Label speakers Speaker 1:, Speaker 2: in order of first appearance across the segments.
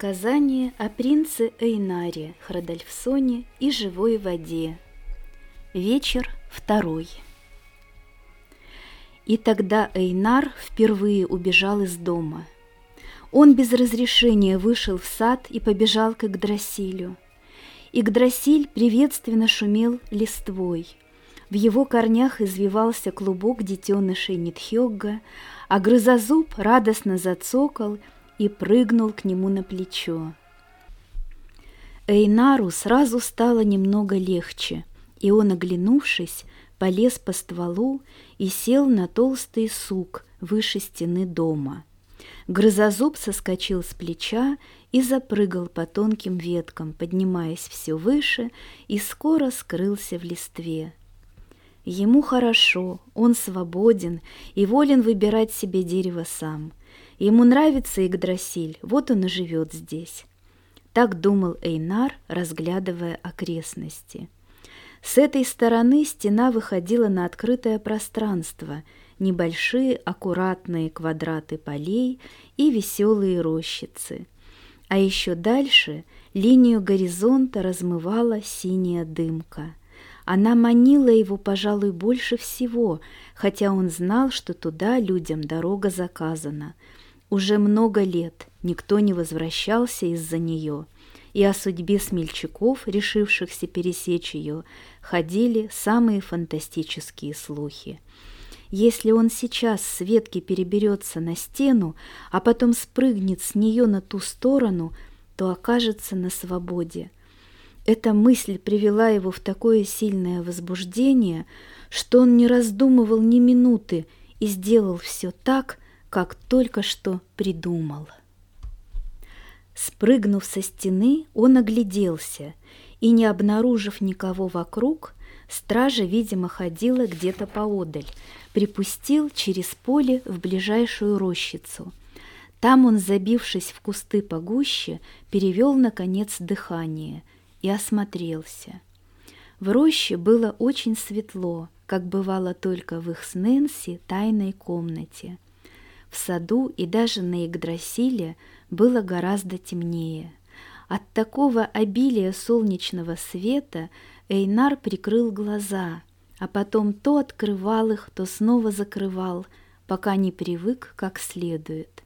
Speaker 1: Сказание о принце Эйнаре, Храдальфсоне и живой воде. Вечер второй. И тогда Эйнар впервые убежал из дома. Он без разрешения вышел в сад и побежал к Игдрасилю. Игдрасиль приветственно шумел листвой. В его корнях извивался клубок детенышей Нитхёгга, а грызозуб радостно зацокал – и прыгнул к нему на плечо. Эйнару сразу стало немного легче, и он, оглянувшись, полез по стволу и сел на толстый сук выше стены дома. Грызозуб соскочил с плеча и запрыгал по тонким веткам, поднимаясь все выше, и скоро скрылся в листве. Ему хорошо, он свободен и волен выбирать себе дерево сам. Ему нравится Игдрасиль, вот он и живет здесь. Так думал Эйнар, разглядывая окрестности. С этой стороны стена выходила на открытое пространство, небольшие аккуратные квадраты полей и веселые рощицы. А еще дальше линию горизонта размывала синяя дымка. Она манила его, пожалуй, больше всего, хотя он знал, что туда людям дорога заказана – уже много лет никто не возвращался из-за нее, и о судьбе смельчаков, решившихся пересечь ее, ходили самые фантастические слухи. Если он сейчас с ветки переберется на стену, а потом спрыгнет с нее на ту сторону, то окажется на свободе. Эта мысль привела его в такое сильное возбуждение, что он не раздумывал ни минуты и сделал все так, как только что придумал. Спрыгнув со стены, он огляделся и, не обнаружив никого вокруг, стража, видимо, ходила где-то поодаль, припустил через поле в ближайшую рощицу. Там он, забившись в кусты погуще, перевел, наконец, дыхание и осмотрелся. В роще было очень светло, как бывало только в их с Нэнси тайной комнате – в саду и даже на Игдрасиле было гораздо темнее. От такого обилия солнечного света Эйнар прикрыл глаза, а потом то открывал их, то снова закрывал, пока не привык как следует.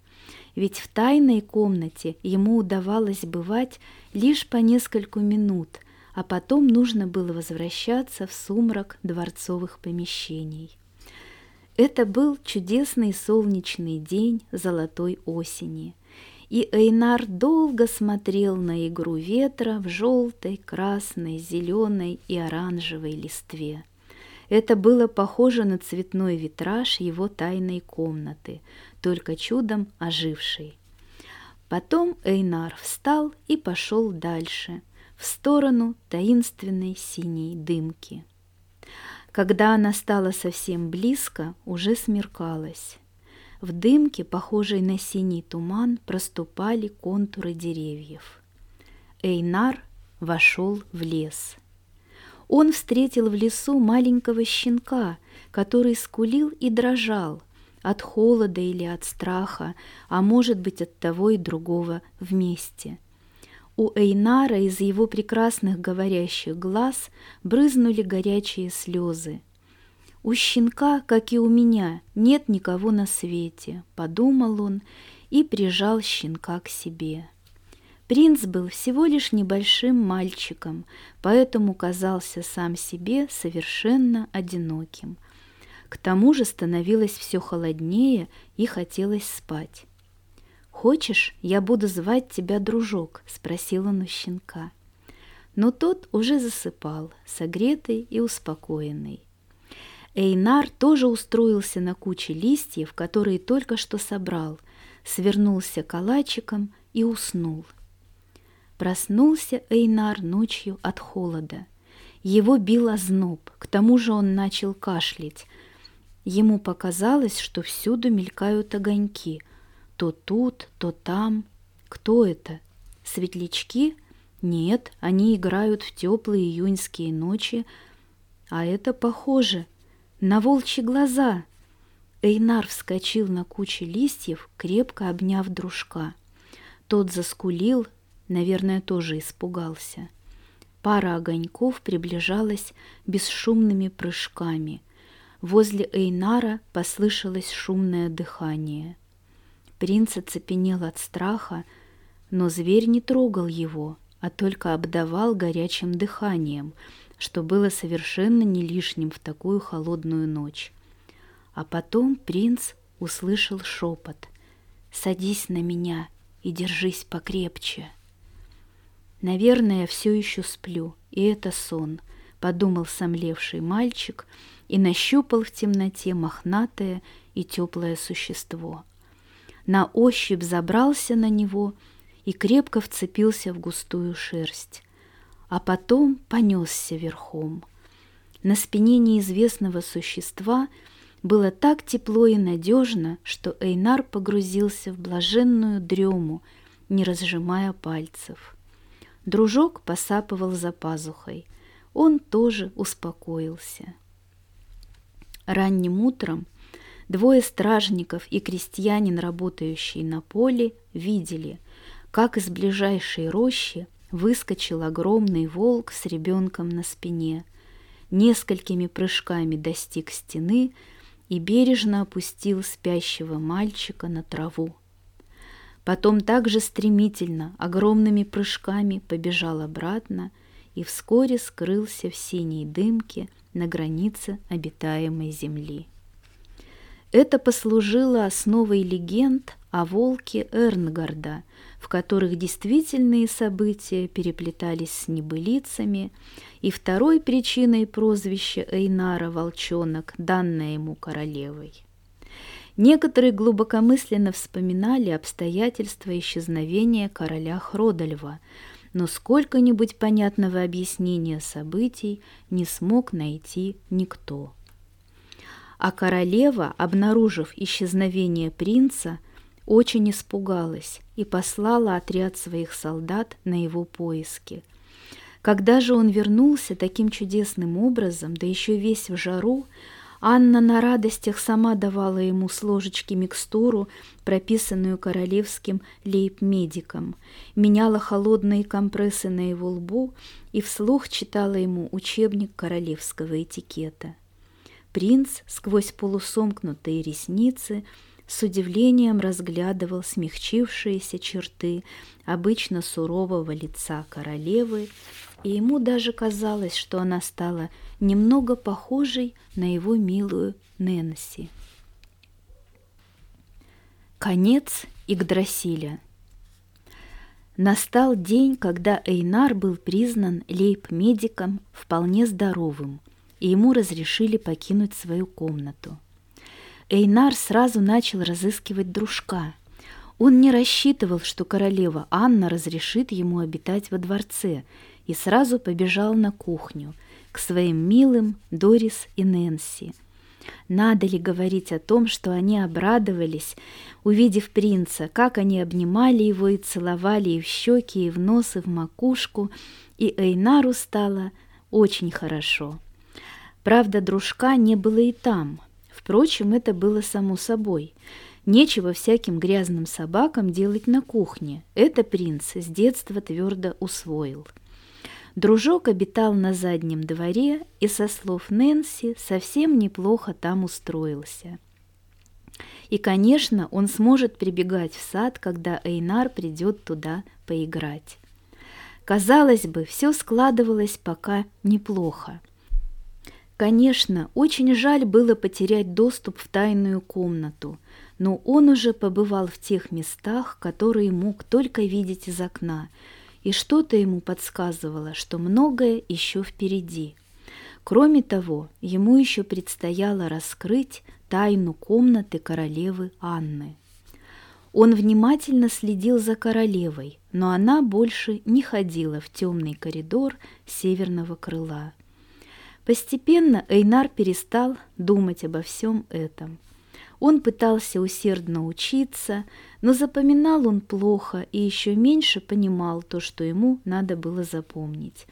Speaker 1: Ведь в тайной комнате ему удавалось бывать лишь по нескольку минут, а потом нужно было возвращаться в сумрак дворцовых помещений. Это был чудесный солнечный день золотой осени, и Эйнар долго смотрел на игру ветра в желтой, красной, зеленой и оранжевой листве. Это было похоже на цветной витраж его тайной комнаты, только чудом оживший. Потом Эйнар встал и пошел дальше, в сторону таинственной синей дымки. Когда она стала совсем близко, уже смеркалось. В дымке, похожей на синий туман, проступали контуры деревьев. Эйнар вошел в лес. Он встретил в лесу маленького щенка, который скулил и дрожал от холода или от страха, а может быть от того и другого вместе – у Эйнара из его прекрасных говорящих глаз брызнули горячие слезы. «У щенка, как и у меня, нет никого на свете», — подумал он и прижал щенка к себе. Принц был всего лишь небольшим мальчиком, поэтому казался сам себе совершенно одиноким. К тому же становилось все холоднее и хотелось спать. «Хочешь, я буду звать тебя дружок?» — спросил он у щенка. Но тот уже засыпал, согретый и успокоенный. Эйнар тоже устроился на куче листьев, которые только что собрал, свернулся калачиком и уснул. Проснулся Эйнар ночью от холода. Его бил озноб, к тому же он начал кашлять. Ему показалось, что всюду мелькают огоньки — то тут, то там. Кто это? Светлячки? Нет, они играют в теплые июньские ночи. А это похоже на волчьи глаза. Эйнар вскочил на кучу листьев, крепко обняв дружка. Тот заскулил, наверное, тоже испугался. Пара огоньков приближалась бесшумными прыжками. Возле Эйнара послышалось шумное дыхание. Принц оцепенел от страха, но зверь не трогал его, а только обдавал горячим дыханием, что было совершенно не лишним в такую холодную ночь. А потом принц услышал шепот «Садись на меня и держись покрепче». «Наверное, я все еще сплю, и это сон», — подумал сомлевший мальчик и нащупал в темноте мохнатое и теплое существо. На ощупь забрался на него и крепко вцепился в густую шерсть, а потом понесся верхом. На спине неизвестного существа было так тепло и надежно, что Эйнар погрузился в блаженную дрему, не разжимая пальцев. Дружок посапывал за пазухой. Он тоже успокоился. Ранним утром двое стражников и крестьянин, работающий на поле, видели, как из ближайшей рощи выскочил огромный волк с ребенком на спине, несколькими прыжками достиг стены и бережно опустил спящего мальчика на траву. Потом также стремительно, огромными прыжками побежал обратно и вскоре скрылся в синей дымке на границе обитаемой земли. Это послужило основой легенд о волке Эрнгарда, в которых действительные события переплетались с небылицами, и второй причиной прозвища Эйнара «Волчонок», данное ему королевой. Некоторые глубокомысленно вспоминали обстоятельства исчезновения короля Хродольва, но сколько-нибудь понятного объяснения событий не смог найти никто. А королева, обнаружив исчезновение принца, очень испугалась и послала отряд своих солдат на его поиски. Когда же он вернулся таким чудесным образом, да еще весь в жару, Анна на радостях сама давала ему с ложечки микстуру, прописанную королевским лейб-медиком, меняла холодные компрессы на его лбу и вслух читала ему учебник королевского этикета. Принц сквозь полусомкнутые ресницы с удивлением разглядывал смягчившиеся черты обычно сурового лица королевы и ему даже казалось, что она стала немного похожей на его милую Нэнси. Конец Игдрасиля Настал день, когда Эйнар был признан лейб-медиком вполне здоровым, и ему разрешили покинуть свою комнату. Эйнар сразу начал разыскивать дружка. Он не рассчитывал, что королева Анна разрешит ему обитать во дворце – и сразу побежал на кухню к своим милым Дорис и Нэнси. Надо ли говорить о том, что они обрадовались, увидев принца, как они обнимали его и целовали и в щеки, и в нос, и в макушку, и Эйнару стало очень хорошо. Правда, дружка не было и там. Впрочем, это было само собой. Нечего всяким грязным собакам делать на кухне. Это принц с детства твердо усвоил. Дружок обитал на заднем дворе и, со слов Нэнси, совсем неплохо там устроился. И, конечно, он сможет прибегать в сад, когда Эйнар придет туда поиграть. Казалось бы, все складывалось пока неплохо. Конечно, очень жаль было потерять доступ в тайную комнату, но он уже побывал в тех местах, которые мог только видеть из окна – и что-то ему подсказывало, что многое еще впереди. Кроме того, ему еще предстояло раскрыть тайну комнаты королевы Анны. Он внимательно следил за королевой, но она больше не ходила в темный коридор северного крыла. Постепенно Эйнар перестал думать обо всем этом. Он пытался усердно учиться, но запоминал он плохо и еще меньше понимал то, что ему надо было запомнить.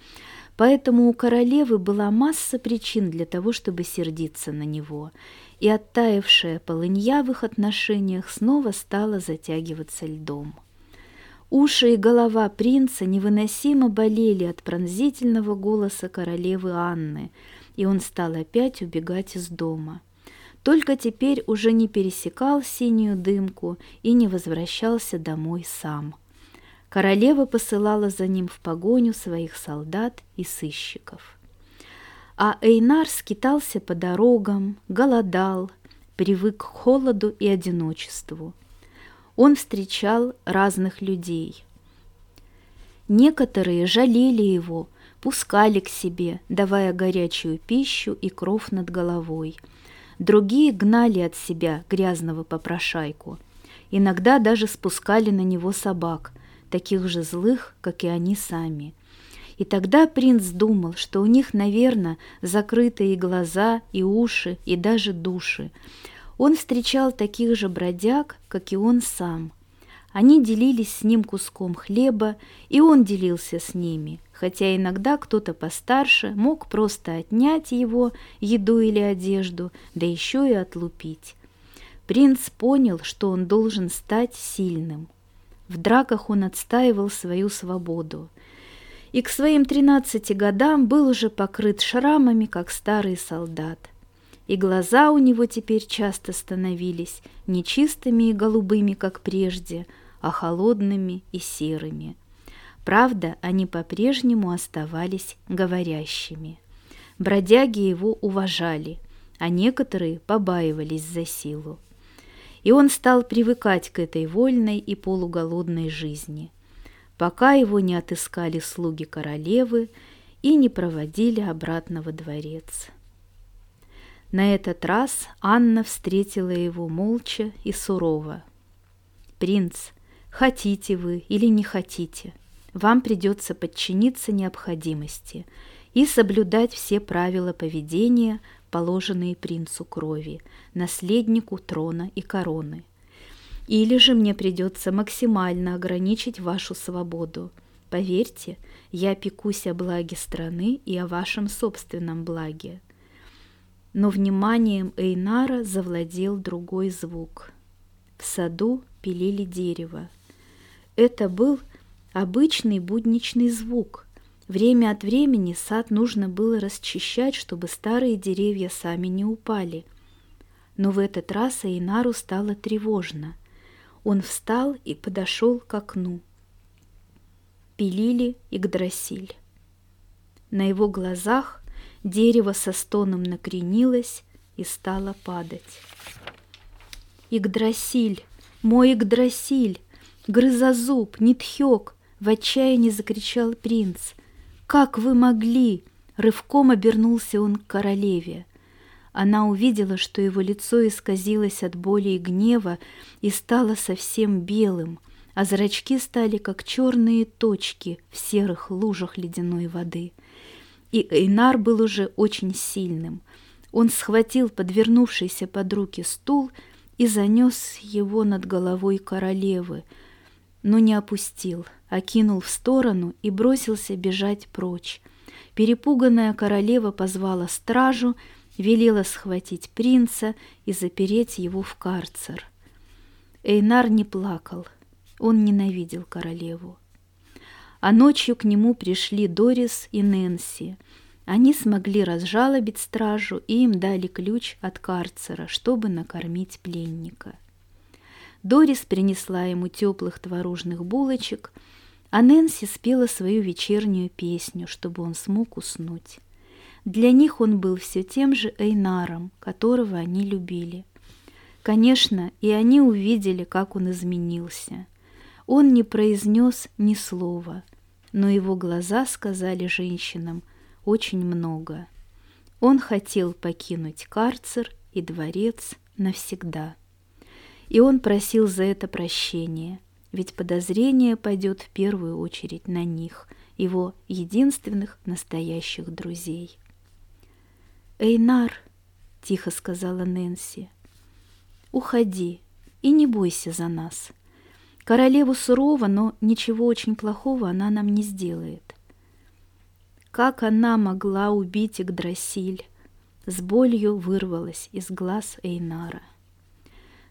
Speaker 1: Поэтому у королевы была масса причин для того, чтобы сердиться на него, и оттаившая полынья в их отношениях снова стала затягиваться льдом. Уши и голова принца невыносимо болели от пронзительного голоса королевы Анны, и он стал опять убегать из дома. Только теперь уже не пересекал синюю дымку и не возвращался домой сам. Королева посылала за ним в погоню своих солдат и сыщиков. А Эйнар скитался по дорогам, голодал, привык к холоду и одиночеству. Он встречал разных людей. Некоторые жалели его, пускали к себе, давая горячую пищу и кров над головой. Другие гнали от себя грязного попрошайку. Иногда даже спускали на него собак, таких же злых, как и они сами. И тогда принц думал, что у них, наверное, закрытые глаза и уши, и даже души. Он встречал таких же бродяг, как и он сам. Они делились с ним куском хлеба, и он делился с ними, хотя иногда кто-то постарше мог просто отнять его еду или одежду, да еще и отлупить. Принц понял, что он должен стать сильным. В драках он отстаивал свою свободу. И к своим тринадцати годам был уже покрыт шрамами, как старый солдат. И глаза у него теперь часто становились не чистыми и голубыми, как прежде, а холодными и серыми. Правда, они по-прежнему оставались говорящими. Бродяги его уважали, а некоторые побаивались за силу и он стал привыкать к этой вольной и полуголодной жизни, пока его не отыскали слуги королевы и не проводили обратно во дворец. На этот раз Анна встретила его молча и сурово. «Принц, хотите вы или не хотите, вам придется подчиниться необходимости и соблюдать все правила поведения, положенные принцу крови, наследнику трона и короны. Или же мне придется максимально ограничить вашу свободу. Поверьте, я пекусь о благе страны и о вашем собственном благе. Но вниманием Эйнара завладел другой звук. В саду пилили дерево. Это был обычный будничный звук – Время от времени сад нужно было расчищать, чтобы старые деревья сами не упали. Но в этот раз Эйнару стало тревожно. Он встал и подошел к окну. Пилили Игдрасиль. На его глазах дерево со стоном накренилось и стало падать. Игдрасиль, мой Игдрасиль, грызозуб, нитхёк, в отчаянии закричал принц. «Как вы могли?» Рывком обернулся он к королеве. Она увидела, что его лицо исказилось от боли и гнева и стало совсем белым, а зрачки стали как черные точки в серых лужах ледяной воды. И Эйнар был уже очень сильным. Он схватил подвернувшийся под руки стул и занес его над головой королевы, но не опустил — окинул в сторону и бросился бежать прочь. Перепуганная королева позвала стражу, велела схватить принца и запереть его в карцер. Эйнар не плакал, он ненавидел королеву. А ночью к нему пришли Дорис и Нэнси. Они смогли разжалобить стражу и им дали ключ от карцера, чтобы накормить пленника. Дорис принесла ему теплых творожных булочек – а Нэнси спела свою вечернюю песню, чтобы он смог уснуть. Для них он был все тем же Эйнаром, которого они любили. Конечно, и они увидели, как он изменился. Он не произнес ни слова, но его глаза сказали женщинам очень много. Он хотел покинуть карцер и дворец навсегда. И он просил за это прощения – ведь подозрение пойдет в первую очередь на них, его единственных настоящих друзей. «Эйнар», — тихо сказала Нэнси, — «уходи и не бойся за нас. Королеву сурова, но ничего очень плохого она нам не сделает». Как она могла убить Игдрасиль? С болью вырвалась из глаз Эйнара.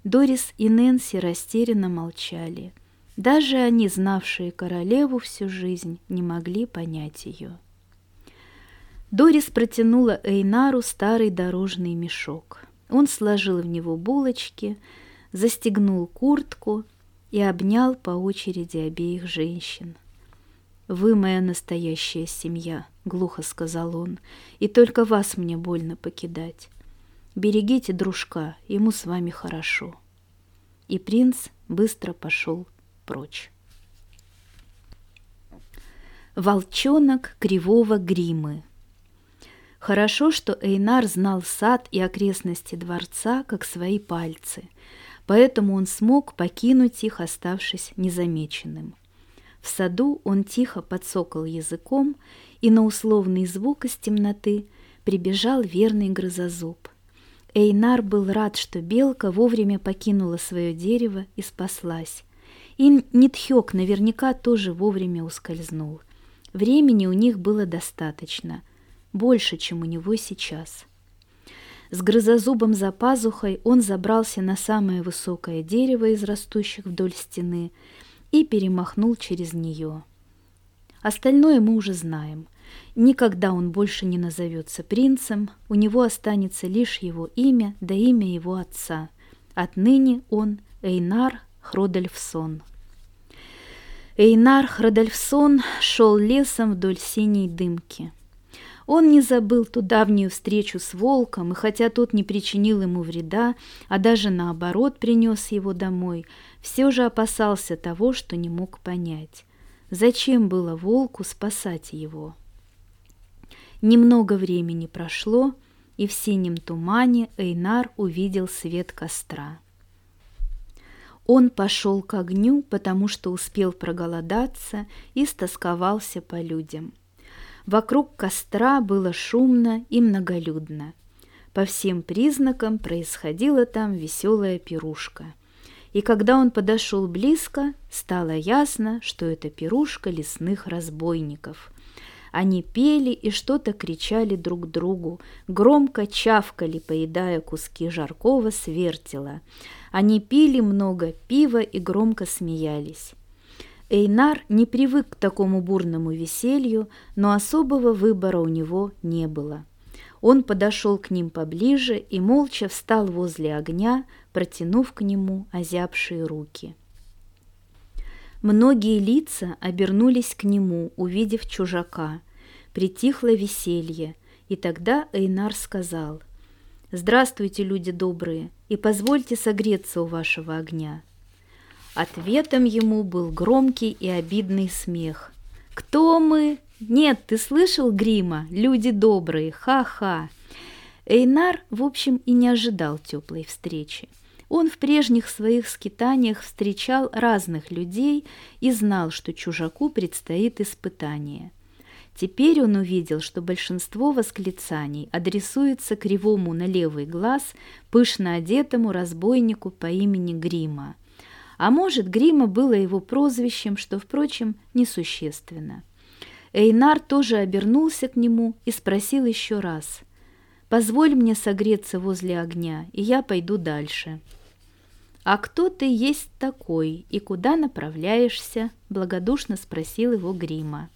Speaker 1: Дорис и Нэнси растерянно молчали — Даже они, знавшие королеву всю жизнь, не могли понять ее. Дорис протянула Эйнару старый дорожный мешок. Он сложил в него булочки, застегнул куртку и обнял по очереди обеих женщин. «Вы моя настоящая семья», — глухо сказал он, — «и только вас мне больно покидать. Берегите дружка, ему с вами хорошо». И принц быстро пошел прочь. Волчонок кривого гримы Хорошо, что Эйнар знал сад и окрестности дворца, как свои пальцы, поэтому он смог покинуть их, оставшись незамеченным. В саду он тихо подсокал языком, и на условный звук из темноты прибежал верный грызозуб. Эйнар был рад, что белка вовремя покинула свое дерево и спаслась. И Нитхёк наверняка тоже вовремя ускользнул. Времени у них было достаточно, больше, чем у него сейчас. С грызозубом за пазухой он забрался на самое высокое дерево из растущих вдоль стены и перемахнул через нее. Остальное мы уже знаем. Никогда он больше не назовется принцем, у него останется лишь его имя да имя его отца. Отныне он Эйнар Хродольфсон. Эйнар Хродольфсон шел лесом вдоль синей дымки. Он не забыл ту давнюю встречу с волком, и хотя тот не причинил ему вреда, а даже наоборот принес его домой, все же опасался того, что не мог понять. Зачем было волку спасать его? Немного времени прошло, и в синем тумане Эйнар увидел свет костра. Он пошел к огню, потому что успел проголодаться и стосковался по людям. Вокруг костра было шумно и многолюдно. По всем признакам происходила там веселая пирушка. И когда он подошел близко, стало ясно, что это пирушка лесных разбойников. Они пели и что-то кричали друг другу, громко чавкали, поедая куски жаркого свертела. Они пили много пива и громко смеялись. Эйнар не привык к такому бурному веселью, но особого выбора у него не было. Он подошел к ним поближе и молча встал возле огня, протянув к нему озябшие руки. Многие лица обернулись к нему, увидев чужака. Притихло веселье, и тогда Эйнар сказал, «Здравствуйте, люди добрые, и позвольте согреться у вашего огня». Ответом ему был громкий и обидный смех. «Кто мы? Нет, ты слышал, Грима? Люди добрые, ха-ха!» Эйнар, в общем, и не ожидал теплой встречи. Он в прежних своих скитаниях встречал разных людей и знал, что чужаку предстоит испытание. Теперь он увидел, что большинство восклицаний адресуется кривому на левый глаз, пышно одетому разбойнику по имени Грима. А может, Грима было его прозвищем, что, впрочем, несущественно. Эйнар тоже обернулся к нему и спросил еще раз. «Позволь мне согреться возле огня, и я пойду дальше». «А кто ты есть такой и куда направляешься?» – благодушно спросил его Грима.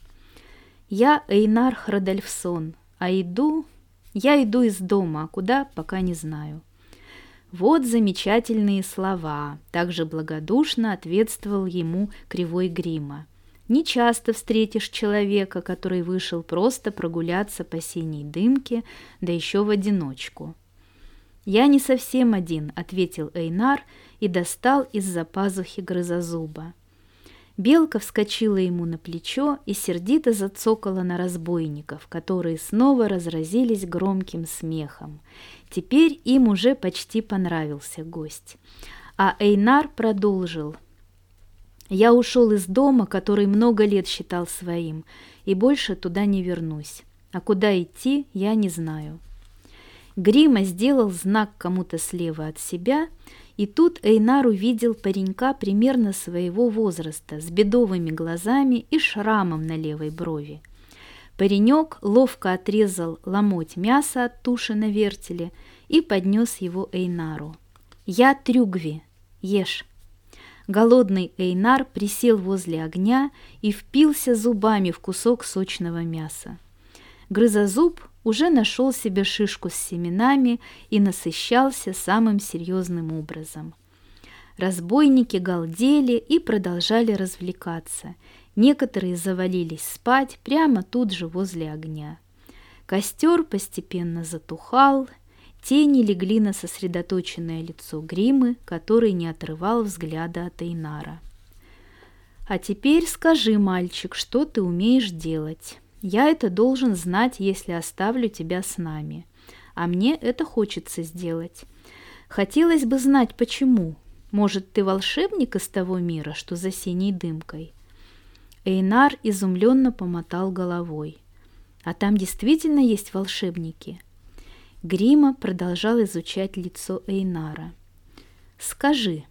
Speaker 1: «Я Эйнар Храдальфсон, а иду...» «Я иду из дома, а куда, пока не знаю». Вот замечательные слова, также благодушно ответствовал ему кривой грима. Не часто встретишь человека, который вышел просто прогуляться по синей дымке, да еще в одиночку. «Я не совсем один», — ответил Эйнар и достал из-за пазухи грызозуба. Белка вскочила ему на плечо и сердито зацокала на разбойников, которые снова разразились громким смехом. Теперь им уже почти понравился гость. А Эйнар продолжил. «Я ушел из дома, который много лет считал своим, и больше туда не вернусь. А куда идти, я не знаю». Грима сделал знак кому-то слева от себя – и тут Эйнар увидел паренька примерно своего возраста, с бедовыми глазами и шрамом на левой брови. Паренек ловко отрезал ломоть мяса от туши на вертеле и поднес его Эйнару. «Я Трюгви, ешь». Голодный Эйнар присел возле огня и впился зубами в кусок сочного мяса. Грызозуб уже нашел себе шишку с семенами и насыщался самым серьезным образом. Разбойники галдели и продолжали развлекаться. Некоторые завалились спать прямо тут же возле огня. Костер постепенно затухал, Тени легли на сосредоточенное лицо Гримы, который не отрывал взгляда от Эйнара. «А теперь скажи, мальчик, что ты умеешь делать? Я это должен знать, если оставлю тебя с нами. А мне это хочется сделать. Хотелось бы знать, почему. Может, ты волшебник из того мира, что за синей дымкой?» Эйнар изумленно помотал головой. «А там действительно есть волшебники?» Грима продолжал изучать лицо Эйнара. «Скажи,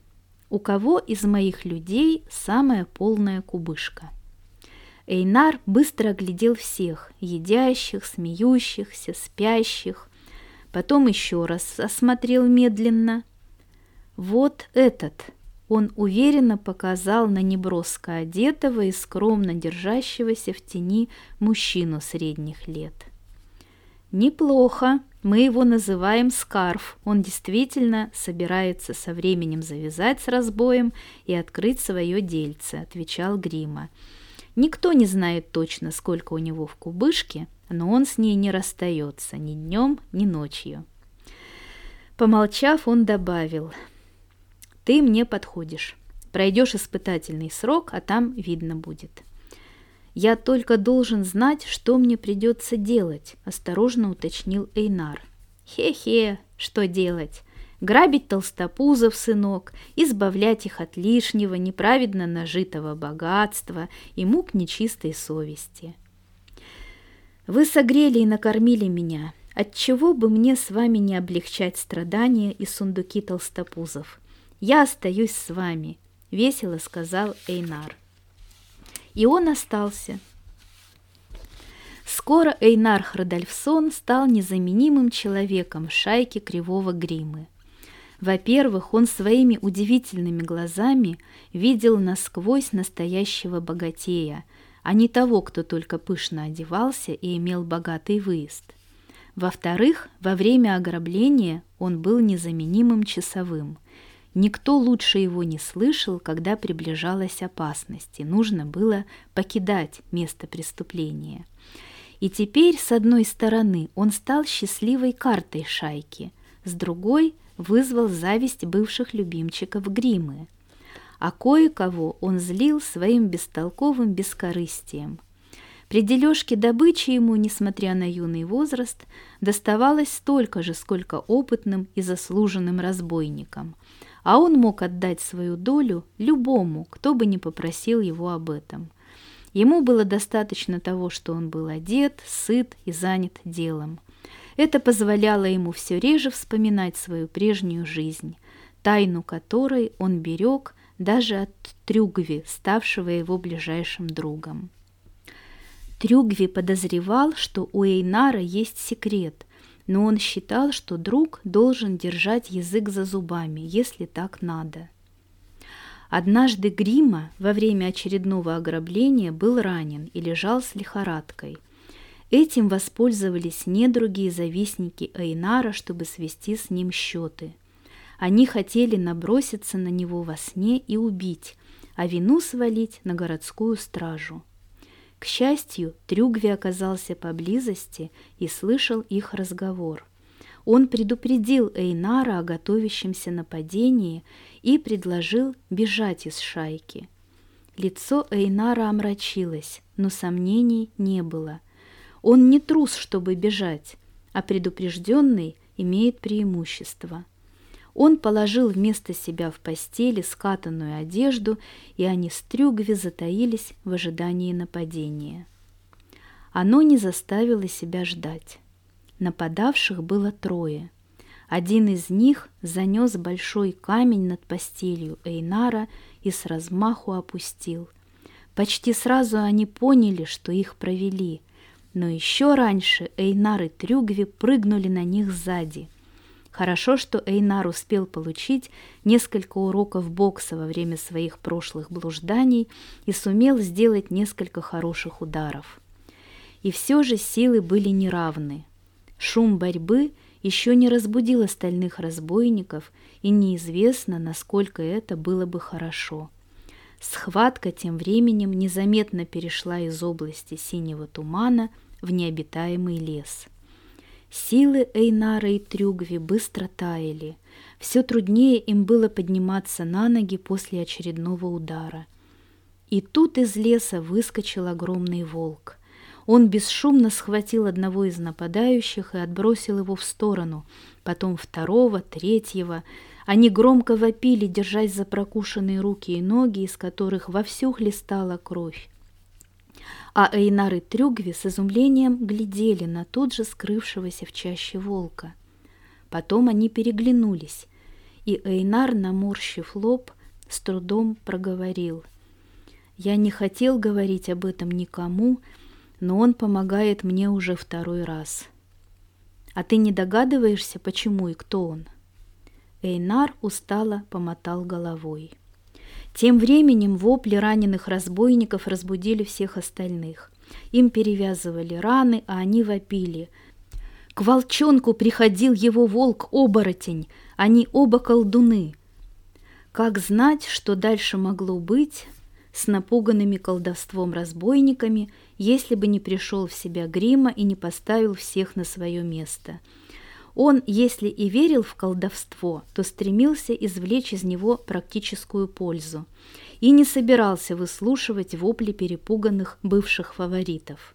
Speaker 1: у кого из моих людей самая полная кубышка?» Эйнар быстро оглядел всех, едящих, смеющихся, спящих. Потом еще раз осмотрел медленно. «Вот этот!» Он уверенно показал на неброско одетого и скромно держащегося в тени мужчину средних лет. «Неплохо», мы его называем Скарф. Он действительно собирается со временем завязать с разбоем и открыть свое дельце, отвечал Грима. Никто не знает точно, сколько у него в кубышке, но он с ней не расстается ни днем, ни ночью. Помолчав, он добавил, «Ты мне подходишь. Пройдешь испытательный срок, а там видно будет». «Я только должен знать, что мне придется делать», – осторожно уточнил Эйнар. «Хе-хе, что делать? Грабить толстопузов, сынок, избавлять их от лишнего, неправедно нажитого богатства и мук нечистой совести. Вы согрели и накормили меня. Отчего бы мне с вами не облегчать страдания и сундуки толстопузов? Я остаюсь с вами», — весело сказал Эйнар и он остался. Скоро Эйнар Храдальфсон стал незаменимым человеком в шайке Кривого Гримы. Во-первых, он своими удивительными глазами видел насквозь настоящего богатея, а не того, кто только пышно одевался и имел богатый выезд. Во-вторых, во время ограбления он был незаменимым часовым – Никто лучше его не слышал, когда приближалась опасность, и нужно было покидать место преступления. И теперь, с одной стороны, он стал счастливой картой шайки, с другой вызвал зависть бывших любимчиков Гримы. А кое-кого он злил своим бестолковым бескорыстием. При дележке добычи ему, несмотря на юный возраст, доставалось столько же, сколько опытным и заслуженным разбойникам – а он мог отдать свою долю любому, кто бы не попросил его об этом. Ему было достаточно того, что он был одет, сыт и занят делом. Это позволяло ему все реже вспоминать свою прежнюю жизнь, тайну которой он берег даже от Трюгви, ставшего его ближайшим другом. Трюгви подозревал, что у Эйнара есть секрет – но он считал, что друг должен держать язык за зубами, если так надо. Однажды Грима во время очередного ограбления был ранен и лежал с лихорадкой. Этим воспользовались недруги и завистники Эйнара, чтобы свести с ним счеты. Они хотели наброситься на него во сне и убить, а вину свалить на городскую стражу. К счастью, Трюгви оказался поблизости и слышал их разговор. Он предупредил Эйнара о готовящемся нападении и предложил бежать из шайки. Лицо Эйнара омрачилось, но сомнений не было. Он не трус, чтобы бежать, а предупрежденный имеет преимущество – он положил вместо себя в постели скатанную одежду, и они с Трюгви затаились в ожидании нападения. Оно не заставило себя ждать. Нападавших было трое. Один из них занес большой камень над постелью Эйнара и с размаху опустил. Почти сразу они поняли, что их провели, но еще раньше Эйнар и Трюгви прыгнули на них сзади – Хорошо, что Эйнар успел получить несколько уроков бокса во время своих прошлых блужданий и сумел сделать несколько хороших ударов. И все же силы были неравны. Шум борьбы еще не разбудил остальных разбойников, и неизвестно, насколько это было бы хорошо. Схватка тем временем незаметно перешла из области синего тумана в необитаемый лес – Силы Эйнара и Трюгви быстро таяли. Все труднее им было подниматься на ноги после очередного удара. И тут из леса выскочил огромный волк. Он бесшумно схватил одного из нападающих и отбросил его в сторону, потом второго, третьего. Они громко вопили, держась за прокушенные руки и ноги, из которых вовсю хлестала кровь а Эйнар и Трюгви с изумлением глядели на тут же скрывшегося в чаще волка. Потом они переглянулись, и Эйнар, наморщив лоб, с трудом проговорил. «Я не хотел говорить об этом никому, но он помогает мне уже второй раз. А ты не догадываешься, почему и кто он?» Эйнар устало помотал головой. Тем временем вопли раненых разбойников разбудили всех остальных. Им перевязывали раны, а они вопили. К волчонку приходил его волк-оборотень, они оба колдуны. Как знать, что дальше могло быть с напуганными колдовством разбойниками, если бы не пришел в себя Грима и не поставил всех на свое место – он, если и верил в колдовство, то стремился извлечь из него практическую пользу и не собирался выслушивать вопли перепуганных бывших фаворитов.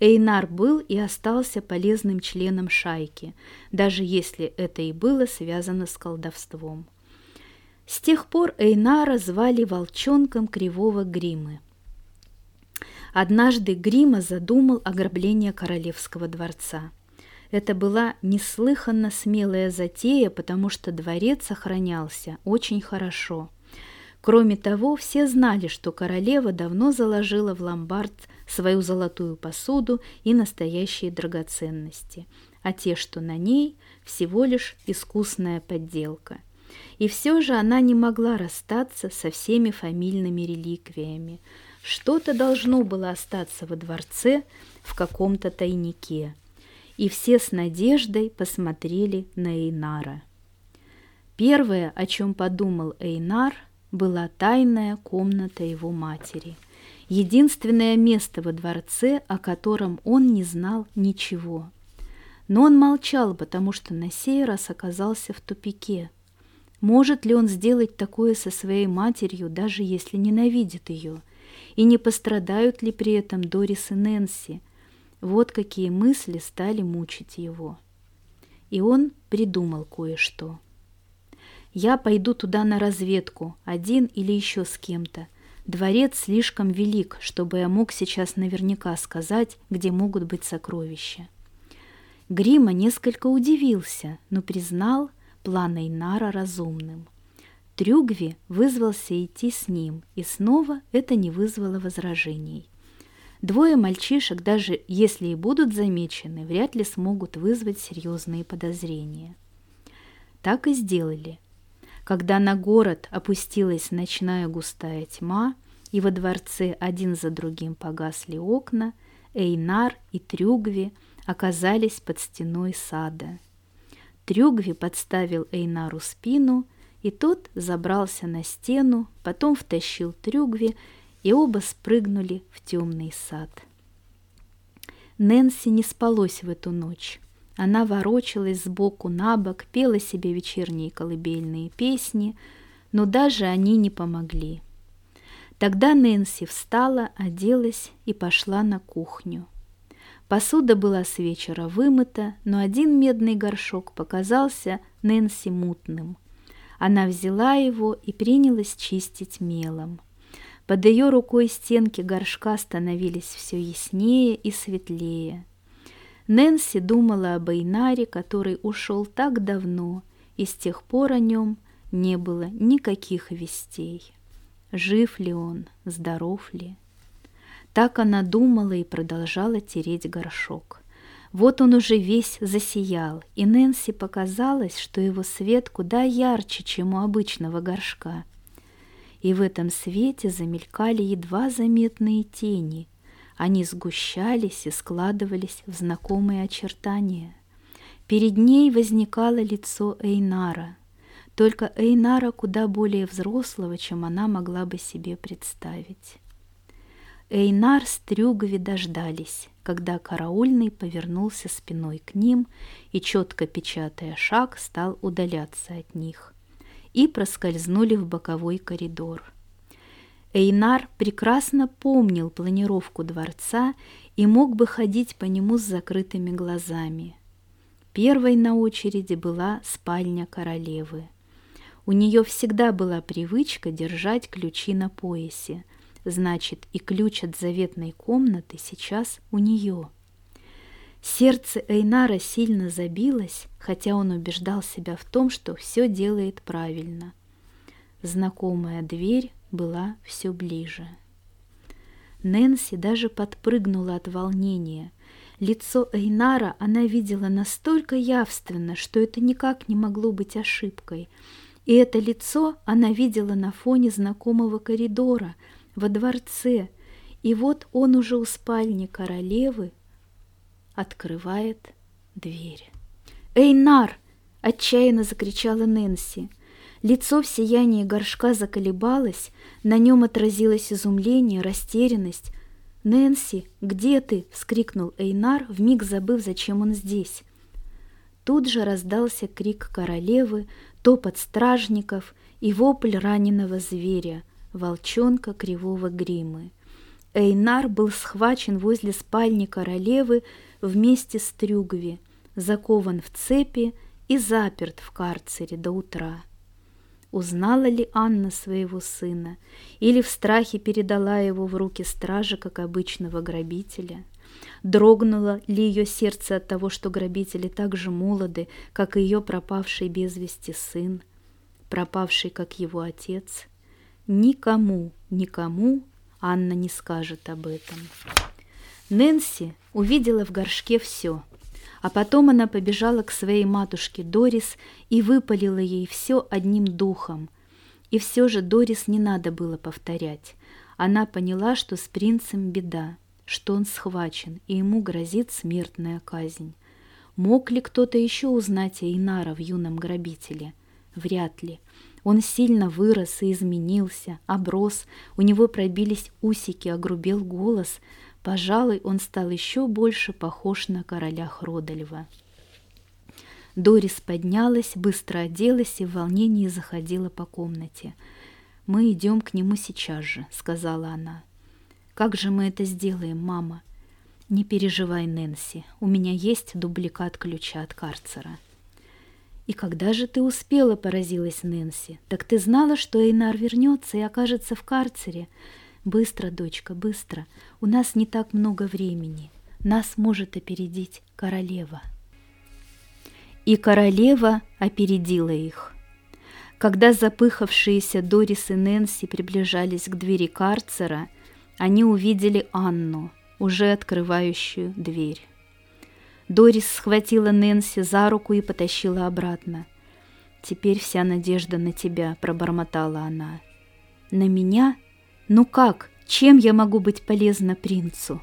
Speaker 1: Эйнар был и остался полезным членом шайки, даже если это и было связано с колдовством. С тех пор Эйнара звали волчонком Кривого Гримы. Однажды Грима задумал ограбление королевского дворца – это была неслыханно смелая затея, потому что дворец охранялся очень хорошо. Кроме того, все знали, что королева давно заложила в ломбард свою золотую посуду и настоящие драгоценности, а те, что на ней, всего лишь искусная подделка. И все же она не могла расстаться со всеми фамильными реликвиями. Что-то должно было остаться во дворце в каком-то тайнике и все с надеждой посмотрели на Эйнара. Первое, о чем подумал Эйнар, была тайная комната его матери, единственное место во дворце, о котором он не знал ничего. Но он молчал, потому что на сей раз оказался в тупике. Может ли он сделать такое со своей матерью, даже если ненавидит ее? И не пострадают ли при этом Дорис и Нэнси – вот какие мысли стали мучить его. И он придумал кое-что. «Я пойду туда на разведку, один или еще с кем-то. Дворец слишком велик, чтобы я мог сейчас наверняка сказать, где могут быть сокровища». Грима несколько удивился, но признал план Эйнара разумным. Трюгви вызвался идти с ним, и снова это не вызвало возражений. Двое мальчишек, даже если и будут замечены, вряд ли смогут вызвать серьезные подозрения. Так и сделали. Когда на город опустилась ночная густая тьма, и во дворце один за другим погасли окна, Эйнар и Трюгви оказались под стеной сада. Трюгви подставил Эйнару спину, и тот забрался на стену, потом втащил Трюгви и оба спрыгнули в темный сад. Нэнси не спалось в эту ночь. Она ворочалась сбоку на бок, пела себе вечерние колыбельные песни, но даже они не помогли. Тогда Нэнси встала, оделась и пошла на кухню. Посуда была с вечера вымыта, но один медный горшок показался Нэнси мутным. Она взяла его и принялась чистить мелом. Под ее рукой стенки горшка становились все яснее и светлее. Нэнси думала об Эйнаре, который ушел так давно, и с тех пор о нем не было никаких вестей. Жив ли он, здоров ли? Так она думала и продолжала тереть горшок. Вот он уже весь засиял, и Нэнси показалось, что его свет куда ярче, чем у обычного горшка. И в этом свете замелькали едва заметные тени. Они сгущались и складывались в знакомые очертания. Перед ней возникало лицо Эйнара, только Эйнара куда более взрослого, чем она могла бы себе представить. Эйнар с Трюгови дождались, когда караульный повернулся спиной к ним и, четко печатая шаг, стал удаляться от них, и проскользнули в боковой коридор. Эйнар прекрасно помнил планировку дворца и мог бы ходить по нему с закрытыми глазами. Первой на очереди была спальня королевы. У нее всегда была привычка держать ключи на поясе – значит, и ключ от заветной комнаты сейчас у нее. Сердце Эйнара сильно забилось, хотя он убеждал себя в том, что все делает правильно. Знакомая дверь была все ближе. Нэнси даже подпрыгнула от волнения. Лицо Эйнара она видела настолько явственно, что это никак не могло быть ошибкой. И это лицо она видела на фоне знакомого коридора – во дворце, и вот он уже у спальни королевы открывает дверь. «Эйнар!» — отчаянно закричала Нэнси. Лицо в сиянии горшка заколебалось, на нем отразилось изумление, растерянность. «Нэнси, где ты?» — вскрикнул Эйнар, вмиг забыв, зачем он здесь. Тут же раздался крик королевы, топот стражников и вопль раненого зверя — волчонка кривого гримы. Эйнар был схвачен возле спальни королевы вместе с Трюгви, закован в цепи и заперт в карцере до утра. Узнала ли Анна своего сына или в страхе передала его в руки стражи, как обычного грабителя? Дрогнуло ли ее сердце от того, что грабители так же молоды, как и ее пропавший без вести сын, пропавший, как его отец – Никому, никому Анна не скажет об этом. Нэнси увидела в горшке все, а потом она побежала к своей матушке Дорис и выпалила ей все одним духом. И все же Дорис не надо было повторять. Она поняла, что с принцем беда, что он схвачен, и ему грозит смертная казнь. Мог ли кто-то еще узнать о Инара в юном грабителе? Вряд ли. Он сильно вырос и изменился, оброс, у него пробились усики, огрубел голос. Пожалуй, он стал еще больше похож на короля Хродольва. Дорис поднялась, быстро оделась и в волнении заходила по комнате. «Мы идем к нему сейчас же», — сказала она. «Как же мы это сделаем, мама?» «Не переживай, Нэнси, у меня есть дубликат ключа от карцера». «И когда же ты успела?» – поразилась Нэнси. «Так ты знала, что Эйнар вернется и окажется в карцере?» «Быстро, дочка, быстро. У нас не так много времени. Нас может опередить королева». И королева опередила их. Когда запыхавшиеся Дорис и Нэнси приближались к двери карцера, они увидели Анну, уже открывающую дверь. Дорис схватила Нэнси за руку и потащила обратно. «Теперь вся надежда на тебя», — пробормотала она. «На меня? Ну как? Чем я могу быть полезна принцу?»